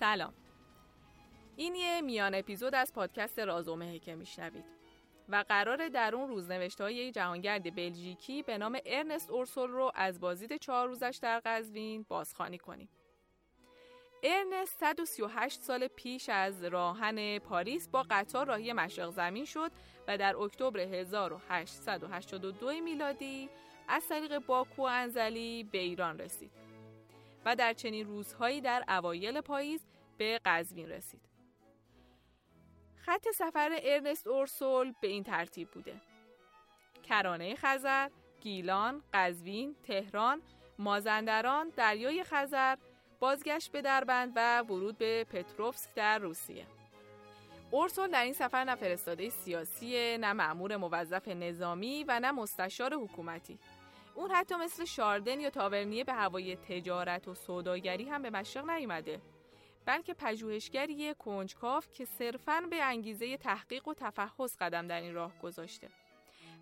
سلام. این یه میان اپیزود از پادکست رازومه که میشنوید. و قرار در اون روزنوشته های جهانگرد بلژیکی به نام ارنست اورسول رو از بازدید چهار روزش در قزوین بازخوانی کنیم. ارنست 138 سال پیش از راهن پاریس با قطار راهی مشرق زمین شد و در اکتبر 1882 میلادی از طریق باکو و انزلی به ایران رسید. و در چنین روزهایی در اوایل پاییز به قزوین رسید. خط سفر ارنست اورسول به این ترتیب بوده. کرانه خزر، گیلان، قزوین، تهران، مازندران، دریای خزر، بازگشت به دربند و ورود به پتروفسک در روسیه. اورسول در این سفر نه فرستاده سیاسی، نه مأمور موظف نظامی و نه مستشار حکومتی. اون حتی مثل شاردن یا تاورنیه به هوای تجارت و سوداگری هم به مشرق نیومده بلکه پژوهشگری کنجکاف که صرفاً به انگیزه تحقیق و تفحص قدم در این راه گذاشته.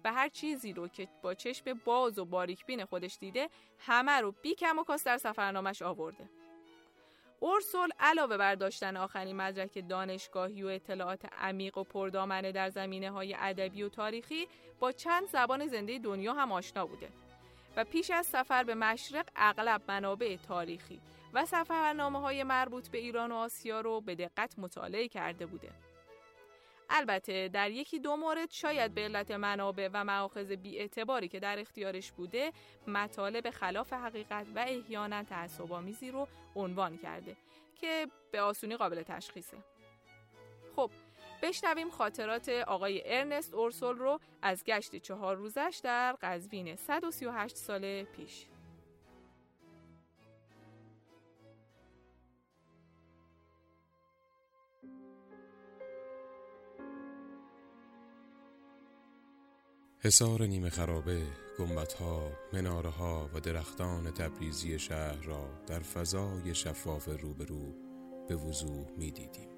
و هر چیزی رو که با چشم باز و باریک بین خودش دیده همه رو بی کم و کاس در سفرنامش آورده. اورسول علاوه بر داشتن آخرین مدرک دانشگاهی و اطلاعات عمیق و پردامنه در زمینه های ادبی و تاریخی با چند زبان زنده دنیا هم آشنا بوده. و پیش از سفر به مشرق اغلب منابع تاریخی. و سفرنامه های مربوط به ایران و آسیا رو به دقت مطالعه کرده بوده. البته در یکی دو مورد شاید به علت منابع و معاخذ بی اعتباری که در اختیارش بوده مطالب خلاف حقیقت و احیانا تعصب‌آمیزی رو عنوان کرده که به آسونی قابل تشخیصه. خب بشنویم خاطرات آقای ارنست اورسول رو از گشت چهار روزش در قزوین 138 سال پیش. حصار نیمه خرابه، گمبتها، مناره ها و درختان تبریزی شهر را در فضای شفاف روبرو به وضوح می دیدیم.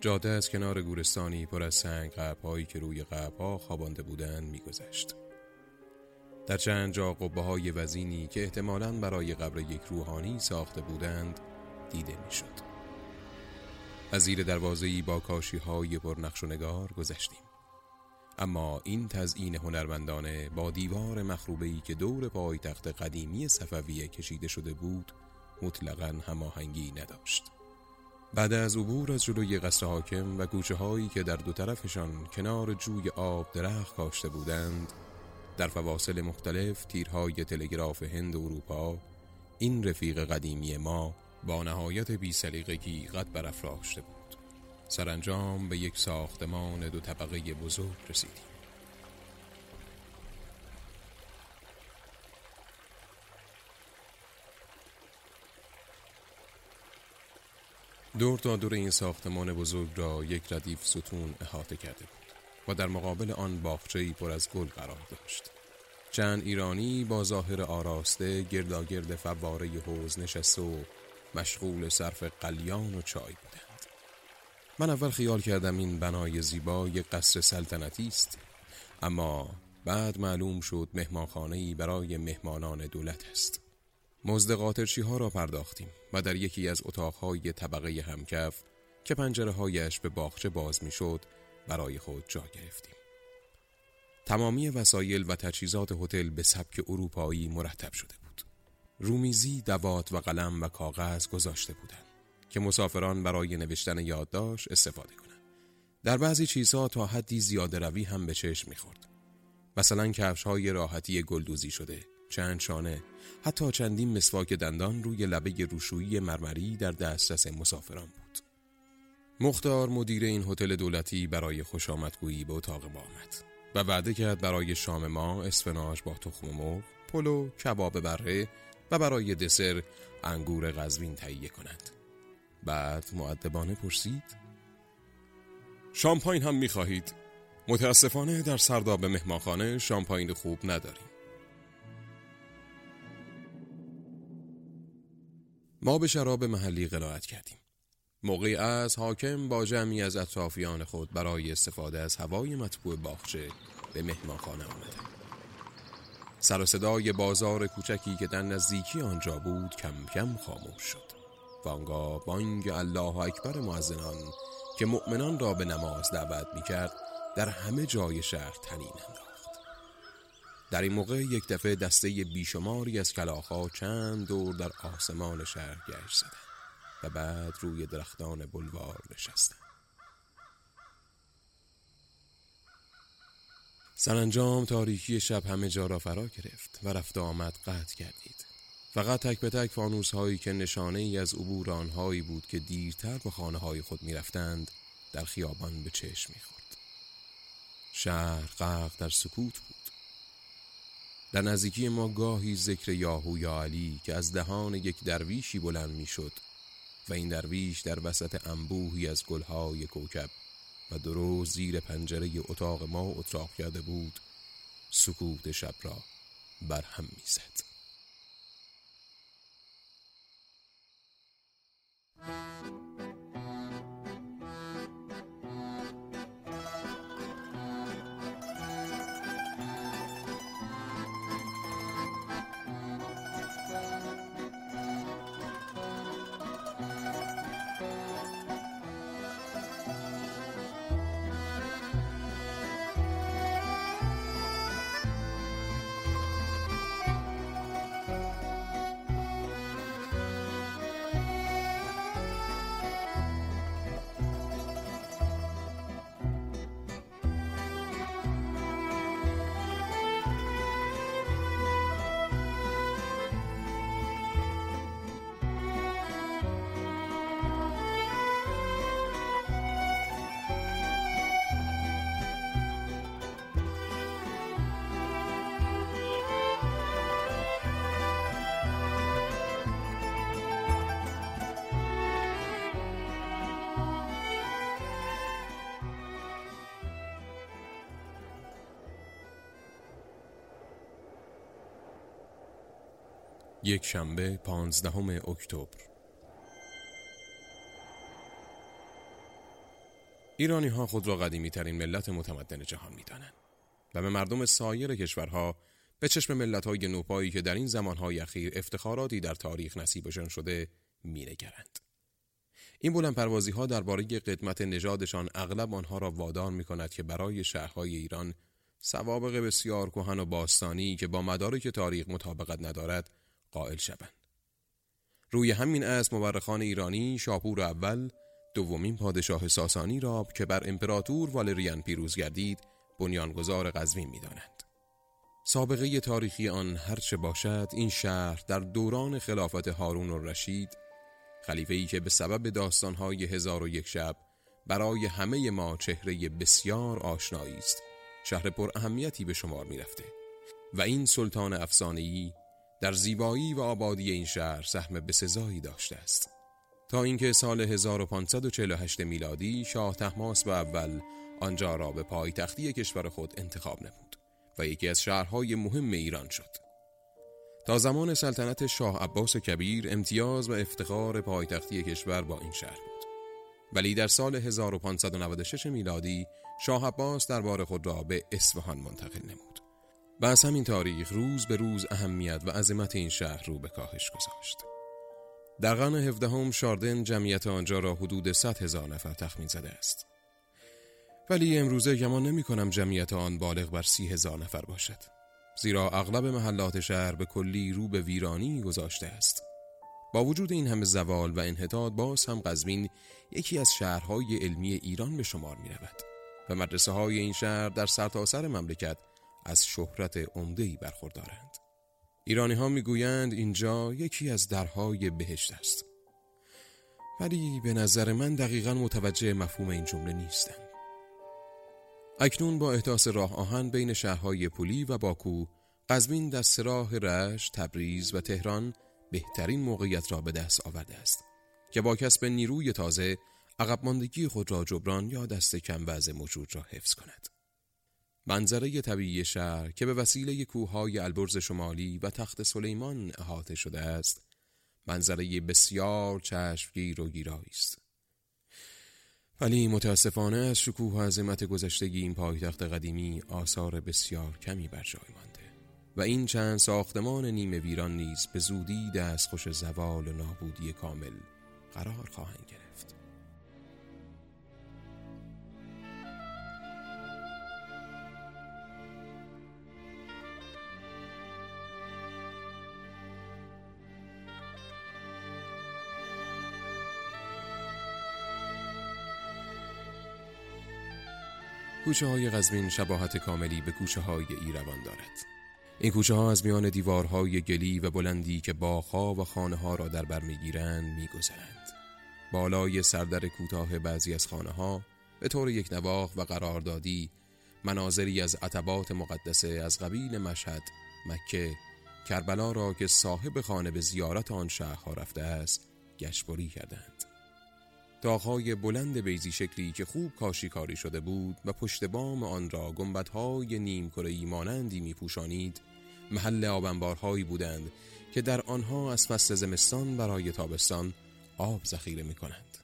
جاده از کنار گورستانی پر از سنگ قبهایی که روی قبها خوابانده بودند میگذشت. در چند جا قبه های وزینی که احتمالاً برای قبر یک روحانی ساخته بودند دیده می‌شد. از زیر دروازه‌ای با کاشی های پرنقش و نگار گذشتیم. اما این تزئین هنرمندانه با دیوار مخروبه‌ای که دور پایتخت قدیمی صفویه کشیده شده بود مطلقا هماهنگی نداشت. بعد از عبور از جلوی قصر حاکم و کوچه هایی که در دو طرفشان کنار جوی آب درخت کاشته بودند در فواصل مختلف تیرهای تلگراف هند و اروپا این رفیق قدیمی ما با نهایت بی سلیقگی قد برافراشته بود سرانجام به یک ساختمان دو طبقه بزرگ رسیدیم دور تا دور این ساختمان بزرگ را یک ردیف ستون احاطه کرده بود و در مقابل آن باغچه‌ای پر از گل قرار داشت. چند ایرانی با ظاهر آراسته گرداگرد فواره حوز نشسته و مشغول صرف قلیان و چای بودند. من اول خیال کردم این بنای زیبا یک قصر سلطنتی است اما بعد معلوم شد مهمانخانه‌ای برای مهمانان دولت است. مزد قاطرچی ها را پرداختیم و در یکی از اتاقهای طبقه همکف که پنجره هایش به باغچه باز می شد برای خود جا گرفتیم. تمامی وسایل و تجهیزات هتل به سبک اروپایی مرتب شده بود. رومیزی، دوات و قلم و کاغذ گذاشته بودند که مسافران برای نوشتن یادداشت استفاده کنند. در بعضی چیزها تا حدی زیاده روی هم به چشم می‌خورد. مثلا کفش های راحتی گلدوزی شده چند شانه حتی چندین مسواک دندان روی لبه روشویی مرمری در دسترس مسافران بود مختار مدیر این هتل دولتی برای خوش آمدگویی به اتاق ما آمد و وعده کرد برای شام ما اسفناج با تخم مرغ پلو کباب بره و برای دسر انگور قزوین تهیه کند بعد معدبانه پرسید شامپاین هم می‌خواهید متاسفانه در سرداب مهمانخانه شامپاین خوب نداریم ما به شراب محلی قناعت کردیم. موقعی از حاکم با جمعی از اطرافیان خود برای استفاده از هوای مطبوع باغچه به مهمانخانه آمده. سر و صدای بازار کوچکی که در نزدیکی آنجا بود کم کم خاموش شد بانگا بانگ الله اکبر معزنان که مؤمنان را به نماز دعوت می کرد در همه جای شهر تنین انداخت. در این موقع یک دفعه دسته بیشماری از کلاخا چند دور در آسمان شهر گشت زدند و بعد روی درختان بلوار نشستند. سرانجام تاریکی شب همه جا را فرا گرفت و رفت آمد قطع کردید فقط تک به تک فانوس هایی که نشانه ای از عبور آنهایی بود که دیرتر به خانه های خود می رفتند در خیابان به چشم می خورد. شهر غرق در سکوت بود. در نزدیکی ما گاهی ذکر یاهو یا علی که از دهان یک درویشی بلند می شد و این درویش در وسط انبوهی از گلهای کوکب و درست زیر پنجره اتاق ما اتراق کرده بود سکوت شب را برهم می‌زد. Thank you. یک شنبه پانزدهم اکتبر ایرانی ها خود را قدیمی ترین ملت متمدن جهان می دانند و به مردم سایر کشورها به چشم ملت های نوپایی که در این زمانهای اخیر افتخاراتی در تاریخ نصیبشان شده می نگرند. این بلند پروازی ها درباره قدمت نژادشان اغلب آنها را وادار می کند که برای شهرهای ایران سوابق بسیار کهن و باستانی که با مدارک تاریخ مطابقت ندارد قائل شوند. روی همین از مورخان ایرانی شاپور اول دومین پادشاه ساسانی را که بر امپراتور والریان پیروز گردید بنیانگذار قزوین می‌دانند. سابقه تاریخی آن هرچه باشد این شهر در دوران خلافت هارون الرشید خلیفه‌ای که به سبب داستانهای هزار و یک شب برای همه ما چهره بسیار آشنایی است شهر پر اهمیتی به شمار می رفته و این سلطان افسانه‌ای در زیبایی و آبادی این شهر سهم بسزایی داشته است. تا اینکه سال 1548 میلادی شاه تحماس به اول آنجا را به پایتختی کشور خود انتخاب نمود و یکی از شهرهای مهم ایران شد. تا زمان سلطنت شاه عباس کبیر امتیاز و افتخار پایتختی کشور با این شهر بود. ولی در سال 1596 میلادی شاه عباس دربار خود را به اصفهان منتقل نمود. و از همین تاریخ روز به روز اهمیت و عظمت این شهر رو به کاهش گذاشت. در قرن هفدهم شاردن جمعیت آنجا را حدود 100 هزار نفر تخمین زده است. ولی امروزه گمان نمی کنم جمعیت آن بالغ بر سی هزار نفر باشد. زیرا اغلب محلات شهر به کلی رو به ویرانی گذاشته است. با وجود این همه زوال و انحطاط باز هم قزوین یکی از شهرهای علمی ایران به شمار می رود و مدرسه های این شهر در سرتاسر سر مملکت از شهرت عمده‌ای برخوردارند. ایرانی ها می‌گویند اینجا یکی از درهای بهشت است. ولی به نظر من دقیقا متوجه مفهوم این جمله نیستم. اکنون با احداث راه آهن بین شهرهای پولی و باکو، قزوین در سراح رشت، تبریز و تهران بهترین موقعیت را به دست آورده است که با کسب نیروی تازه عقب ماندگی خود را جبران یا دست کم وضع موجود را حفظ کند. منظره طبیعی شهر که به وسیله کوههای البرز شمالی و تخت سلیمان احاطه شده است منظره بسیار چشمگیر و گیرایی است. ولی متاسفانه از شکوه و عظمت گذشتگی این پایتخت قدیمی آثار بسیار کمی بر جای مانده و این چند ساختمان نیمه ویران نیز به زودی دستخوش زوال و نابودی کامل قرار خواهند گرفت. کوچه های غزمین شباهت کاملی به کوچه های ایروان دارد این کوچه ها از میان دیوارهای گلی و بلندی که باغها و خانه ها را در بر می‌گیرند میگذرند بالای سردر کوتاه بعضی از خانه ها به طور یک نواخ و قراردادی مناظری از عتبات مقدسه از قبیل مشهد، مکه، کربلا را که صاحب خانه به زیارت آن شهرها رفته است گشتبری کردند. داغهای بلند بیزی شکلی که خوب کاشی کاری شده بود و پشت بام آن را گنبدهای نیم کره‌ای مانندی میپوشانید محل آبنبارهایی بودند که در آنها از فصل زمستان برای تابستان آب ذخیره می کنند.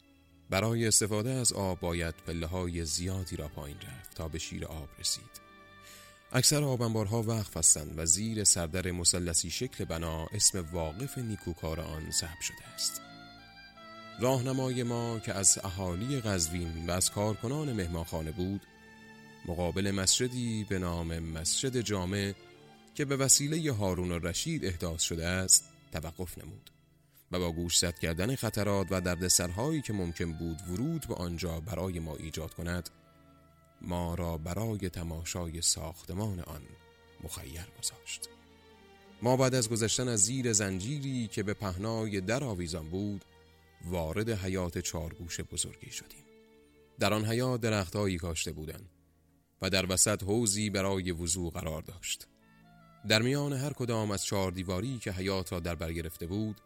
برای استفاده از آب باید پله های زیادی را پایین رفت تا به شیر آب رسید. اکثر آبنبارها وقف هستند و زیر سردر مسلسی شکل بنا اسم واقف نیکوکار آن ثبت شده است. راهنمای ما که از اهالی قزوین و از کارکنان مهمانخانه بود مقابل مسجدی به نام مسجد جامع که به وسیله هارون رشید احداث شده است توقف نمود و با گوشزد کردن خطرات و دردسرهایی که ممکن بود ورود به آنجا برای ما ایجاد کند ما را برای تماشای ساختمان آن مخیر گذاشت. ما بعد از گذشتن از زیر زنجیری که به پهنای در آویزان بود وارد حیات چارگوش بزرگی شدیم. در آن حیات درختهایی کاشته بودند و در وسط حوزی برای وضوع قرار داشت. در میان هر کدام از چهار دیواری که حیات را در بر گرفته بود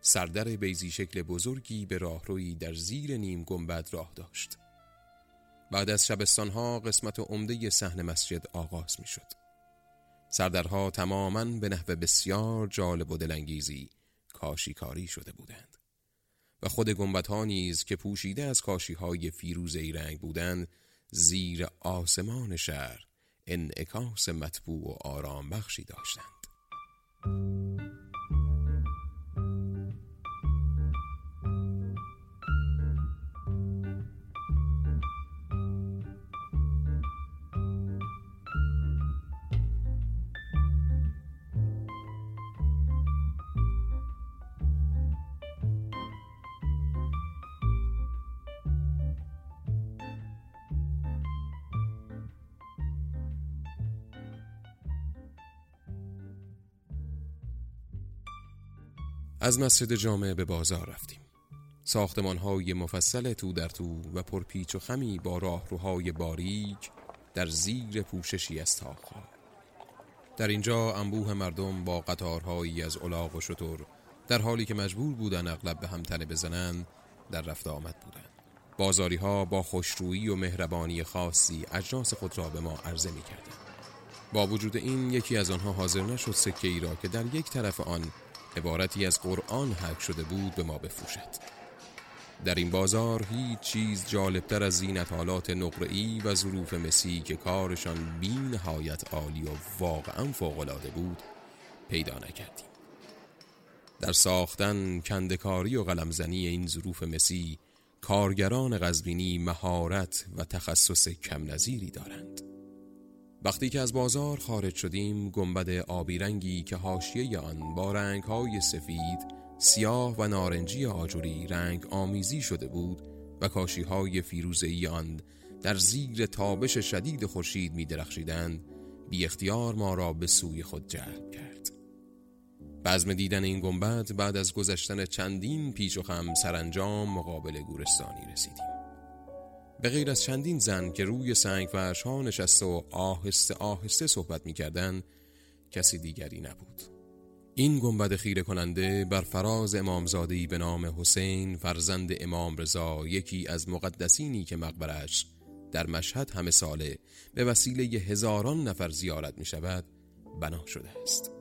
سردر بیزی شکل بزرگی به راهروی در زیر نیم گنبد راه داشت. بعد از شبستانها قسمت عمده صحن مسجد آغاز می شد سردرها تماما به نحو بسیار جالب و دلانگیزی کاشیکاری شده بودند. و خود گنبدها نیز که پوشیده از کاشیهای فیروزه‌ای رنگ بودند زیر آسمان شهر انعکاس مطبوع و آرام بخشی داشتند. از مسجد جامع به بازار رفتیم. ساختمان های مفصل تو در تو و پرپیچ و خمی با راهروهای باریک در زیر پوششی از تاقها در اینجا انبوه مردم با قطارهایی از الاغ و شطور در حالی که مجبور بودن اغلب به هم تنه بزنند در رفت آمد بودند. بازاری ها با خوشرویی و مهربانی خاصی اجناس خود را به ما عرضه می کردن. با وجود این یکی از آنها حاضر نشد سکه ای را که در یک طرف آن عبارتی از قرآن حک شده بود به ما بفروشد. در این بازار هیچ چیز جالبتر از زینتالات نقره‌ای و ظروف مسی که کارشان بی نهایت عالی و واقعا فوقالعاده بود پیدا نکردیم. در ساختن کندکاری و قلمزنی این ظروف مسی کارگران غزبینی مهارت و تخصص کم نظیری دارند. وقتی که از بازار خارج شدیم گنبد آبی رنگی که حاشیه آن با رنگهای سفید، سیاه و نارنجی آجوری رنگ آمیزی شده بود و کاشیهای فیروزه‌ای آن در زیر تابش شدید خورشید می درخشیدند بی اختیار ما را به سوی خود جلب کرد. بزم دیدن این گنبد بعد از گذشتن چندین پیچ و خم سرانجام مقابل گورستانی رسیدیم. به غیر از چندین زن که روی سنگ فرش ها نشسته و آهسته آهسته صحبت می‌کردند کسی دیگری نبود. این گنبد خیره کننده بر فراز امامزادهی به نام حسین فرزند امام رضا یکی از مقدسینی که مقبرش در مشهد همه ساله به وسیله هزاران نفر زیارت می شود بنا شده است.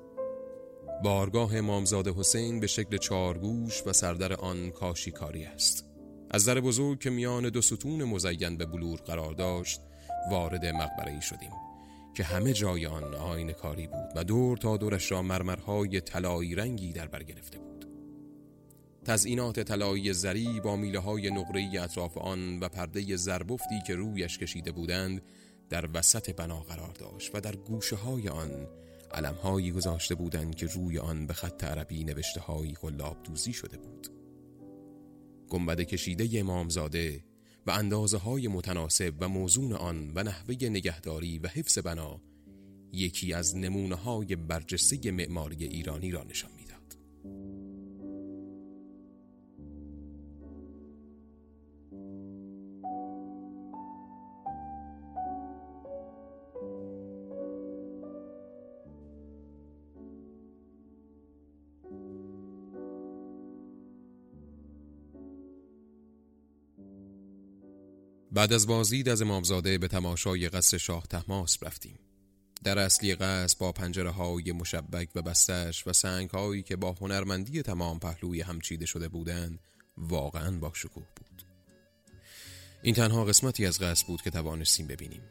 بارگاه امامزاده حسین به شکل چارگوش و سردر آن کاشیکاری است. از در بزرگ که میان دو ستون مزین به بلور قرار داشت وارد مقبره ای شدیم که همه جای آن آین کاری بود و دور تا دورش را مرمرهای طلایی رنگی در بر گرفته بود. تزئینات طلایی زری با میله های نقره اطراف آن و پرده زربفتی که رویش کشیده بودند در وسط بنا قرار داشت و در گوشه های آن علمهایی گذاشته بودند که روی آن به خط عربی نوشته هایی دوزی شده بود. گنبد کشیده امامزاده و اندازه های متناسب و موزون آن و نحوه نگهداری و حفظ بنا یکی از نمونه های برجسته معماری ایرانی را نشان می‌داد. بعد از بازدید از امامزاده به تماشای قصر شاه تحماس رفتیم. در اصلی قصر با پنجره های مشبک و بستش و سنگ هایی که با هنرمندی تمام پهلوی همچیده شده بودند واقعا با شکوه بود. این تنها قسمتی از قصر بود که توانستیم ببینیم.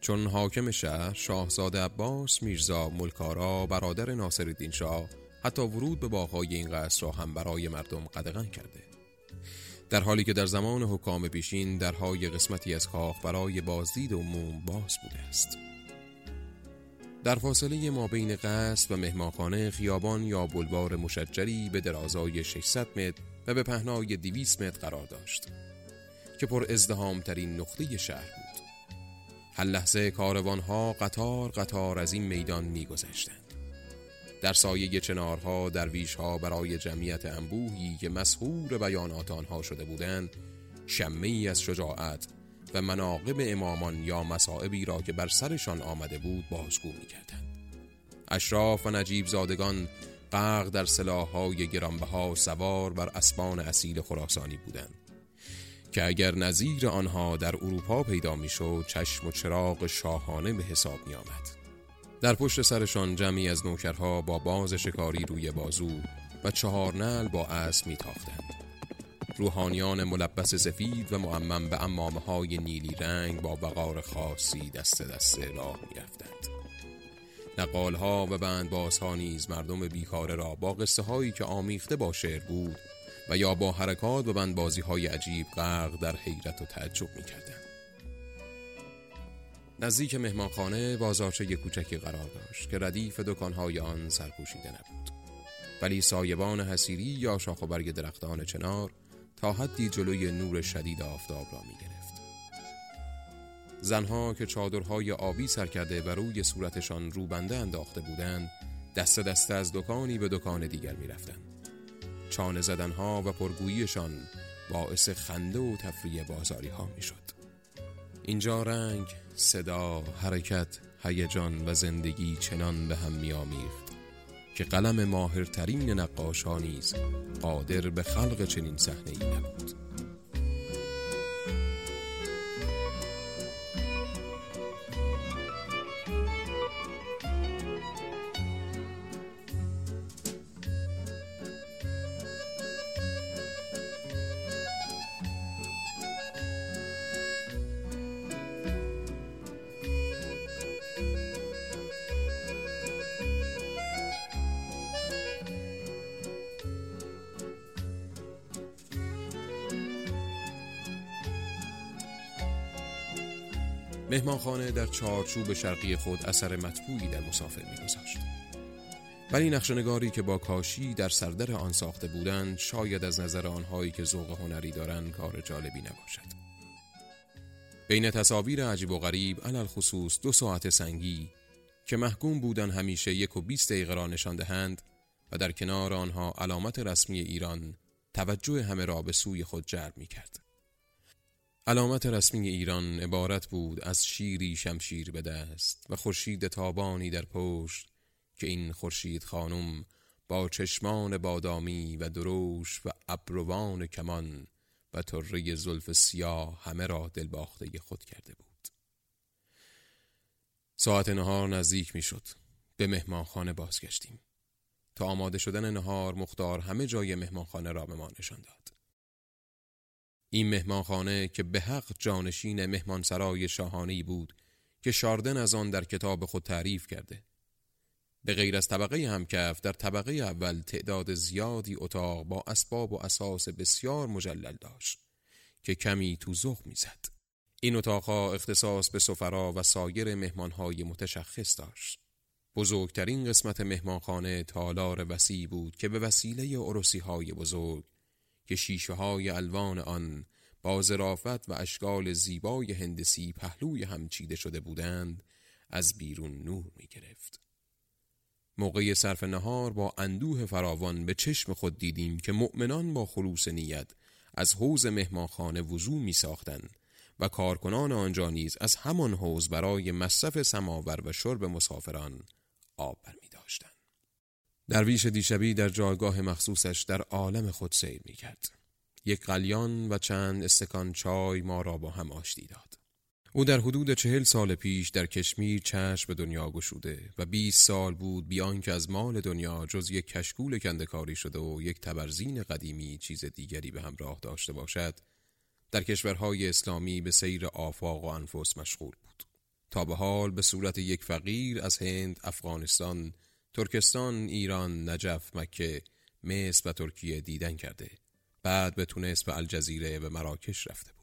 چون حاکم شهر شاهزاده عباس میرزا ملکارا برادر ناصرالدین شاه حتی ورود به باغهای این قصر را هم برای مردم قدغن کرده. در حالی که در زمان حکام پیشین درهای قسمتی از کاخ برای بازدید عموم باز بوده است. در فاصله ما بین قصد و مهمانخانه خیابان یا بلوار مشجری به درازای 600 متر و به پهنای 200 متر قرار داشت که پر ازدهام ترین نقطه شهر بود. هر لحظه کاروانها قطار قطار از این میدان میگذشتند. در سایه چنارها درویشها برای جمعیت انبوهی که مسهور بیانات آنها شده بودند شمه از شجاعت و مناقب امامان یا مصائبی را که بر سرشان آمده بود بازگو می کردن. اشراف و نجیب زادگان غرق در سلاحهای گرانبها سوار بر اسبان اصیل خراسانی بودند که اگر نظیر آنها در اروپا پیدا می‌شد چشم و چراغ شاهانه به حساب می آمد. در پشت سرشان جمعی از نوکرها با باز شکاری روی بازو و چهار نل با اسب میتاختند. روحانیان ملبس سفید و معمم به امامه های نیلی رنگ با وقار خاصی دست دست راه می‌رفتند. نقالها و بندبازها نیز مردم بیکاره را با قصه هایی که آمیخته با شعر بود و یا با حرکات و بندبازی های عجیب غرق در حیرت و تعجب می‌کردند. نزدیک مهمانخانه بازارچه کوچکی قرار داشت که ردیف دکانهای آن سرپوشیده نبود ولی سایبان حسیری یا شاخ و برگ درختان چنار تا حدی جلوی نور شدید آفتاب را می گرفت. زنها که چادرهای آبی سر کرده و روی صورتشان روبنده انداخته بودند دست دست از دکانی به دکان دیگر می رفتن. چانه زدنها و پرگوییشان باعث خنده و تفریح بازاری ها می شد. اینجا رنگ، صدا، حرکت، هیجان و زندگی چنان به هم میآمیخت که قلم ماهرترین نقاشا نیز قادر به خلق چنین صحنه ای نبود. مهمانخانه در چارچوب شرقی خود اثر مطبوعی در مسافر میگذاشت ولی نقشنگاری که با کاشی در سردر آن ساخته بودند شاید از نظر آنهایی که ذوق هنری دارند کار جالبی نباشد بین تصاویر عجیب و غریب علل خصوص دو ساعت سنگی که محکوم بودن همیشه یک و بیست دقیقه را نشان دهند و در کنار آنها علامت رسمی ایران توجه همه را به سوی خود جلب می کرد. علامت رسمی ایران عبارت بود از شیری شمشیر به دست و خورشید تابانی در پشت که این خورشید خانم با چشمان بادامی و دروش و ابروان کمان و طره زلف سیاه همه را دلباخته خود کرده بود. ساعت نهار نزدیک می شد به مهمانخانه بازگشتیم. تا آماده شدن نهار مختار همه جای مهمانخانه را به ما نشان داد. این مهمانخانه که به حق جانشین مهمانسرای شاهانی بود که شاردن از آن در کتاب خود تعریف کرده به غیر از طبقه همکف در طبقه اول تعداد زیادی اتاق با اسباب و اساس بسیار مجلل داشت که کمی تو زخ می‌زد. این اتاقها اختصاص به سفرا و سایر مهمانهای متشخص داشت. بزرگترین قسمت مهمانخانه تالار وسیع بود که به وسیله عروسی های بزرگ که شیشه های الوان آن با ظرافت و اشکال زیبای هندسی پهلوی هم چیده شده بودند از بیرون نور می گرفت. موقع صرف نهار با اندوه فراوان به چشم خود دیدیم که مؤمنان با خلوص نیت از حوز مهمانخانه وضوع می ساختند و کارکنان آنجا نیز از همان حوز برای مصرف سماور و شرب مسافران آب برمی. درویش دیشبی در جایگاه مخصوصش در عالم خود سیر می کرد. یک قلیان و چند استکان چای ما را با هم آشتی داد. او در حدود چهل سال پیش در کشمیر چشم به دنیا گشوده و 20 سال بود بیان که از مال دنیا جز یک کشکول کندکاری شده و یک تبرزین قدیمی چیز دیگری به همراه داشته باشد در کشورهای اسلامی به سیر آفاق و انفس مشغول بود تا به حال به صورت یک فقیر از هند، افغانستان، ترکستان، ایران، نجف، مکه، مصر و ترکیه دیدن کرده. بعد به تونس و الجزیره و مراکش رفته.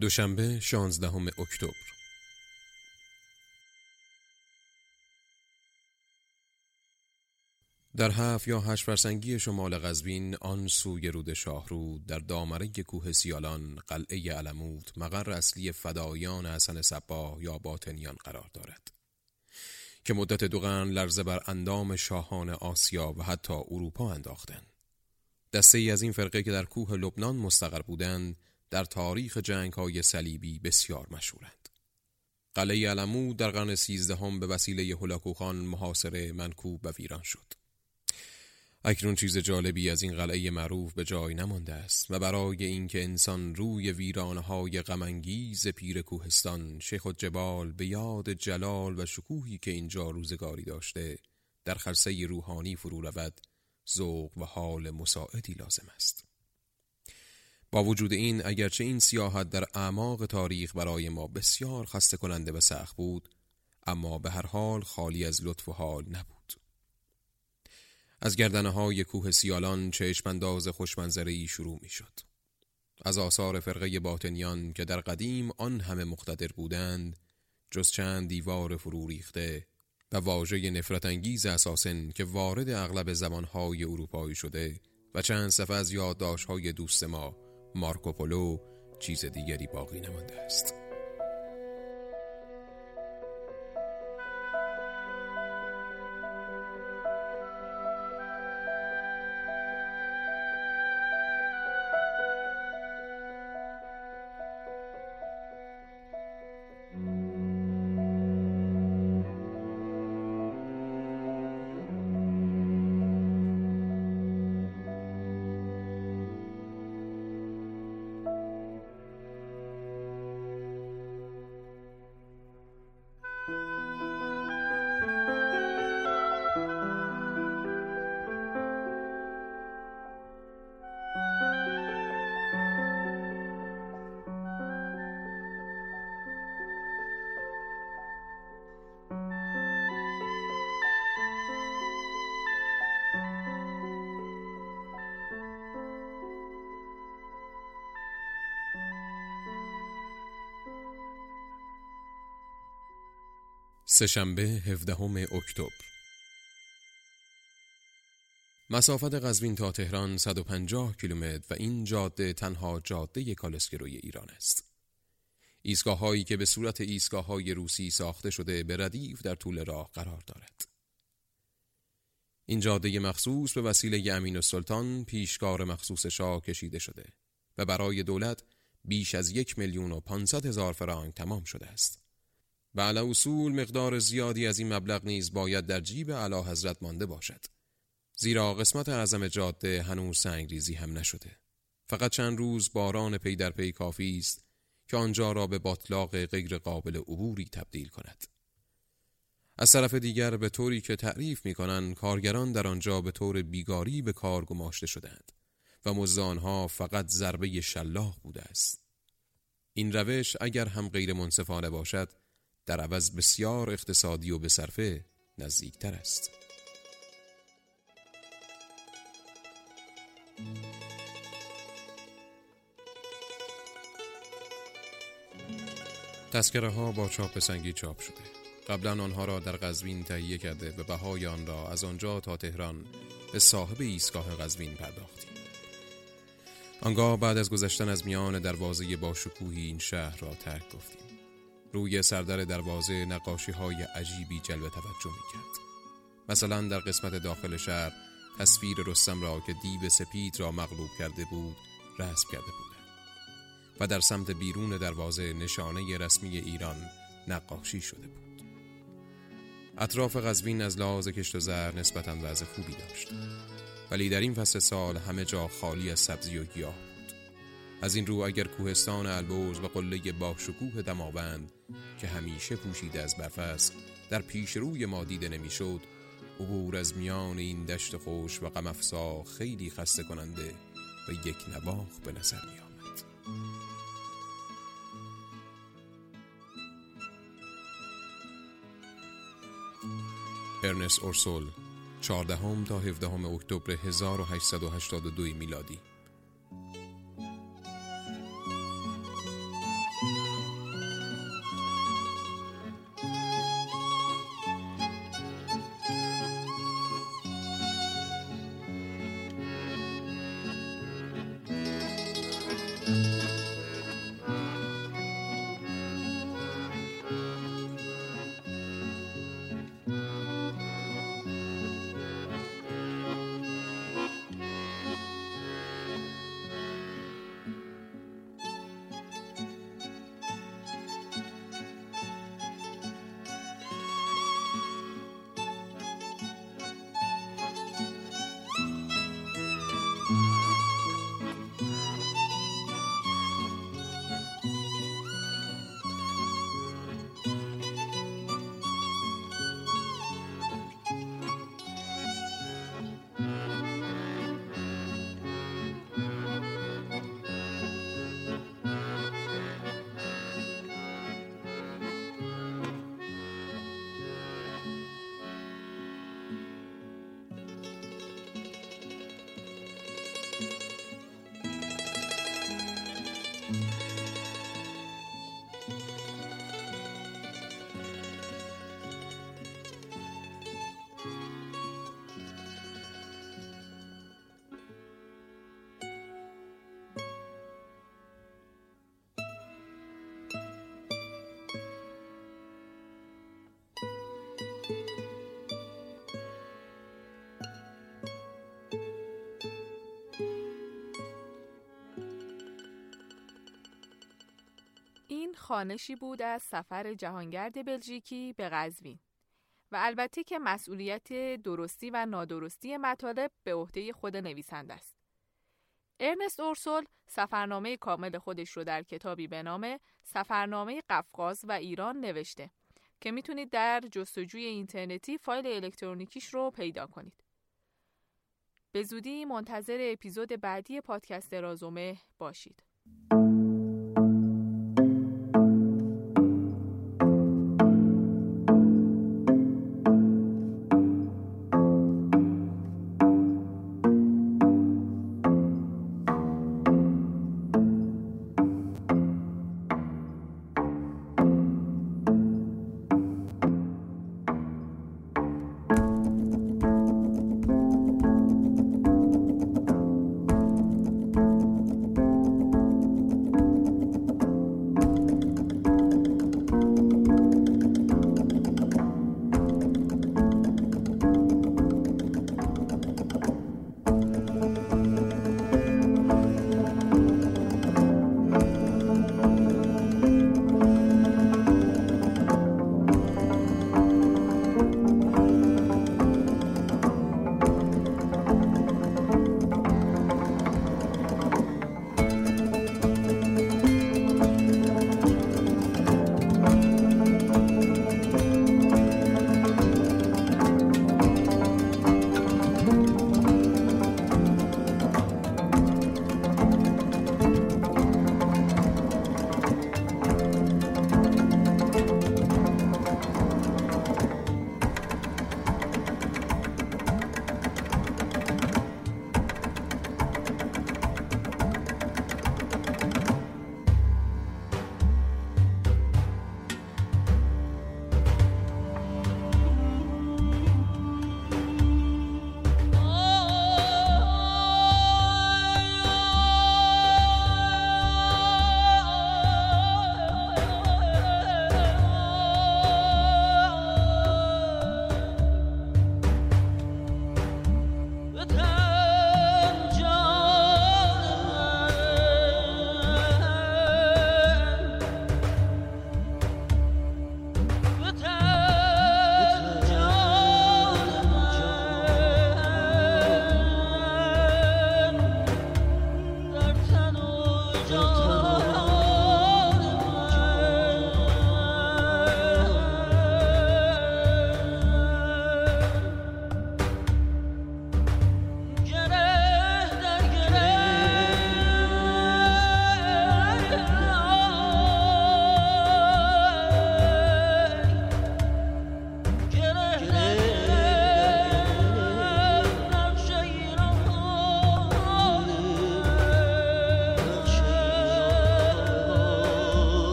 دوشنبه 16 اکتبر. در هفت یا هشت فرسنگی شمال قزوین آن سوی رود شاهرود در دامره کوه سیالان قلعه علموت مقر اصلی فدایان حسن صباه یا باطنیان قرار دارد. که مدت دو قرن لرزه بر اندام شاهان آسیا و حتی اروپا انداختند. دسته ای از این فرقه که در کوه لبنان مستقر بودند در تاریخ جنگ های صلیبی بسیار مشهورند. قلعه علمو در قرن سیزدهم به وسیله هلاکوخان محاصره منکوب و ویران شد. اکنون چیز جالبی از این قلعه معروف به جای نمانده است و برای اینکه انسان روی ویرانهای غمانگیز پیر کوهستان شیخ جبال به یاد جلال و شکوهی که اینجا روزگاری داشته در خرسه روحانی فرو رود ذوق و حال مساعدی لازم است با وجود این اگرچه این سیاحت در اعماق تاریخ برای ما بسیار خسته کننده و سخت بود اما به هر حال خالی از لطف و حال نبود از گردنه های کوه سیالان چشمانداز خوشمنظره ای شروع می شد. از آثار فرقه باطنیان که در قدیم آن همه مقتدر بودند جز چند دیوار فرو ریخته و واژه نفرت انگیز اساسن که وارد اغلب زبانهای اروپایی شده و چند صفحه از یادداشت‌های دوست ما مارکوپولو چیز دیگری باقی نمانده است. سهشنبه 17 اکتبر مسافت قزوین تا تهران 150 کیلومتر و این جاده تنها جاده کالسکروی ایران است. ایستگاه هایی که به صورت ایستگاه های روسی ساخته شده به ردیف در طول راه قرار دارد. این جاده مخصوص به وسیله امین سلطان پیشکار مخصوص شاه کشیده شده و برای دولت بیش از یک میلیون و پانصد هزار فرانک تمام شده است. و اصول مقدار زیادی از این مبلغ نیز باید در جیب اعلیحضرت مانده باشد. زیرا قسمت اعظم جاده هنوز سنگریزی هم نشده. فقط چند روز باران پی در پی کافی است که آنجا را به باطلاق غیر قابل عبوری تبدیل کند. از طرف دیگر به طوری که تعریف می کنند کارگران در آنجا به طور بیگاری به کار گماشته شدند و مزد آنها فقط ضربه شلاق بوده است. این روش اگر هم غیر منصفانه باشد در عوض بسیار اقتصادی و به صرفه نزدیکتر است. تذکره ها با چاپ سنگی چاپ شده. قبلا آنها را در قزوین تهیه کرده و بهای آن را از آنجا تا تهران به صاحب ایستگاه قزوین پرداختیم. آنگاه بعد از گذشتن از میان دروازه با شکوهی این شهر را ترک گفتیم. روی سردر دروازه نقاشی های عجیبی جلب توجه می کرد. مثلا در قسمت داخل شهر تصویر رستم را که دیو سپید را مغلوب کرده بود رسم کرده بود و در سمت بیرون دروازه نشانه رسمی ایران نقاشی شده بود. اطراف قزوین از لحاظ کشت و زر نسبتا وضع خوبی داشت. ولی در این فصل سال همه جا خالی از سبزی و گیاه از این رو اگر کوهستان البرز و قله با شکوه دماوند که همیشه پوشیده از برف است در پیش روی ما دیده نمی‌شد عبور از میان این دشت خوش و غم خیلی خسته کننده و یک نواخ به نظر می آمد. ارنس اورسول 14 تا 17 اکتبر 1882 میلادی خانشی بود از سفر جهانگرد بلژیکی به قزوین و البته که مسئولیت درستی و نادرستی مطالب به عهده خود نویسنده است. ارنست اورسول سفرنامه کامل خودش رو در کتابی به نام سفرنامه قفقاز و ایران نوشته که می‌تونید در جستجوی اینترنتی فایل الکترونیکیش رو پیدا کنید. به زودی منتظر اپیزود بعدی پادکست رازومه باشید.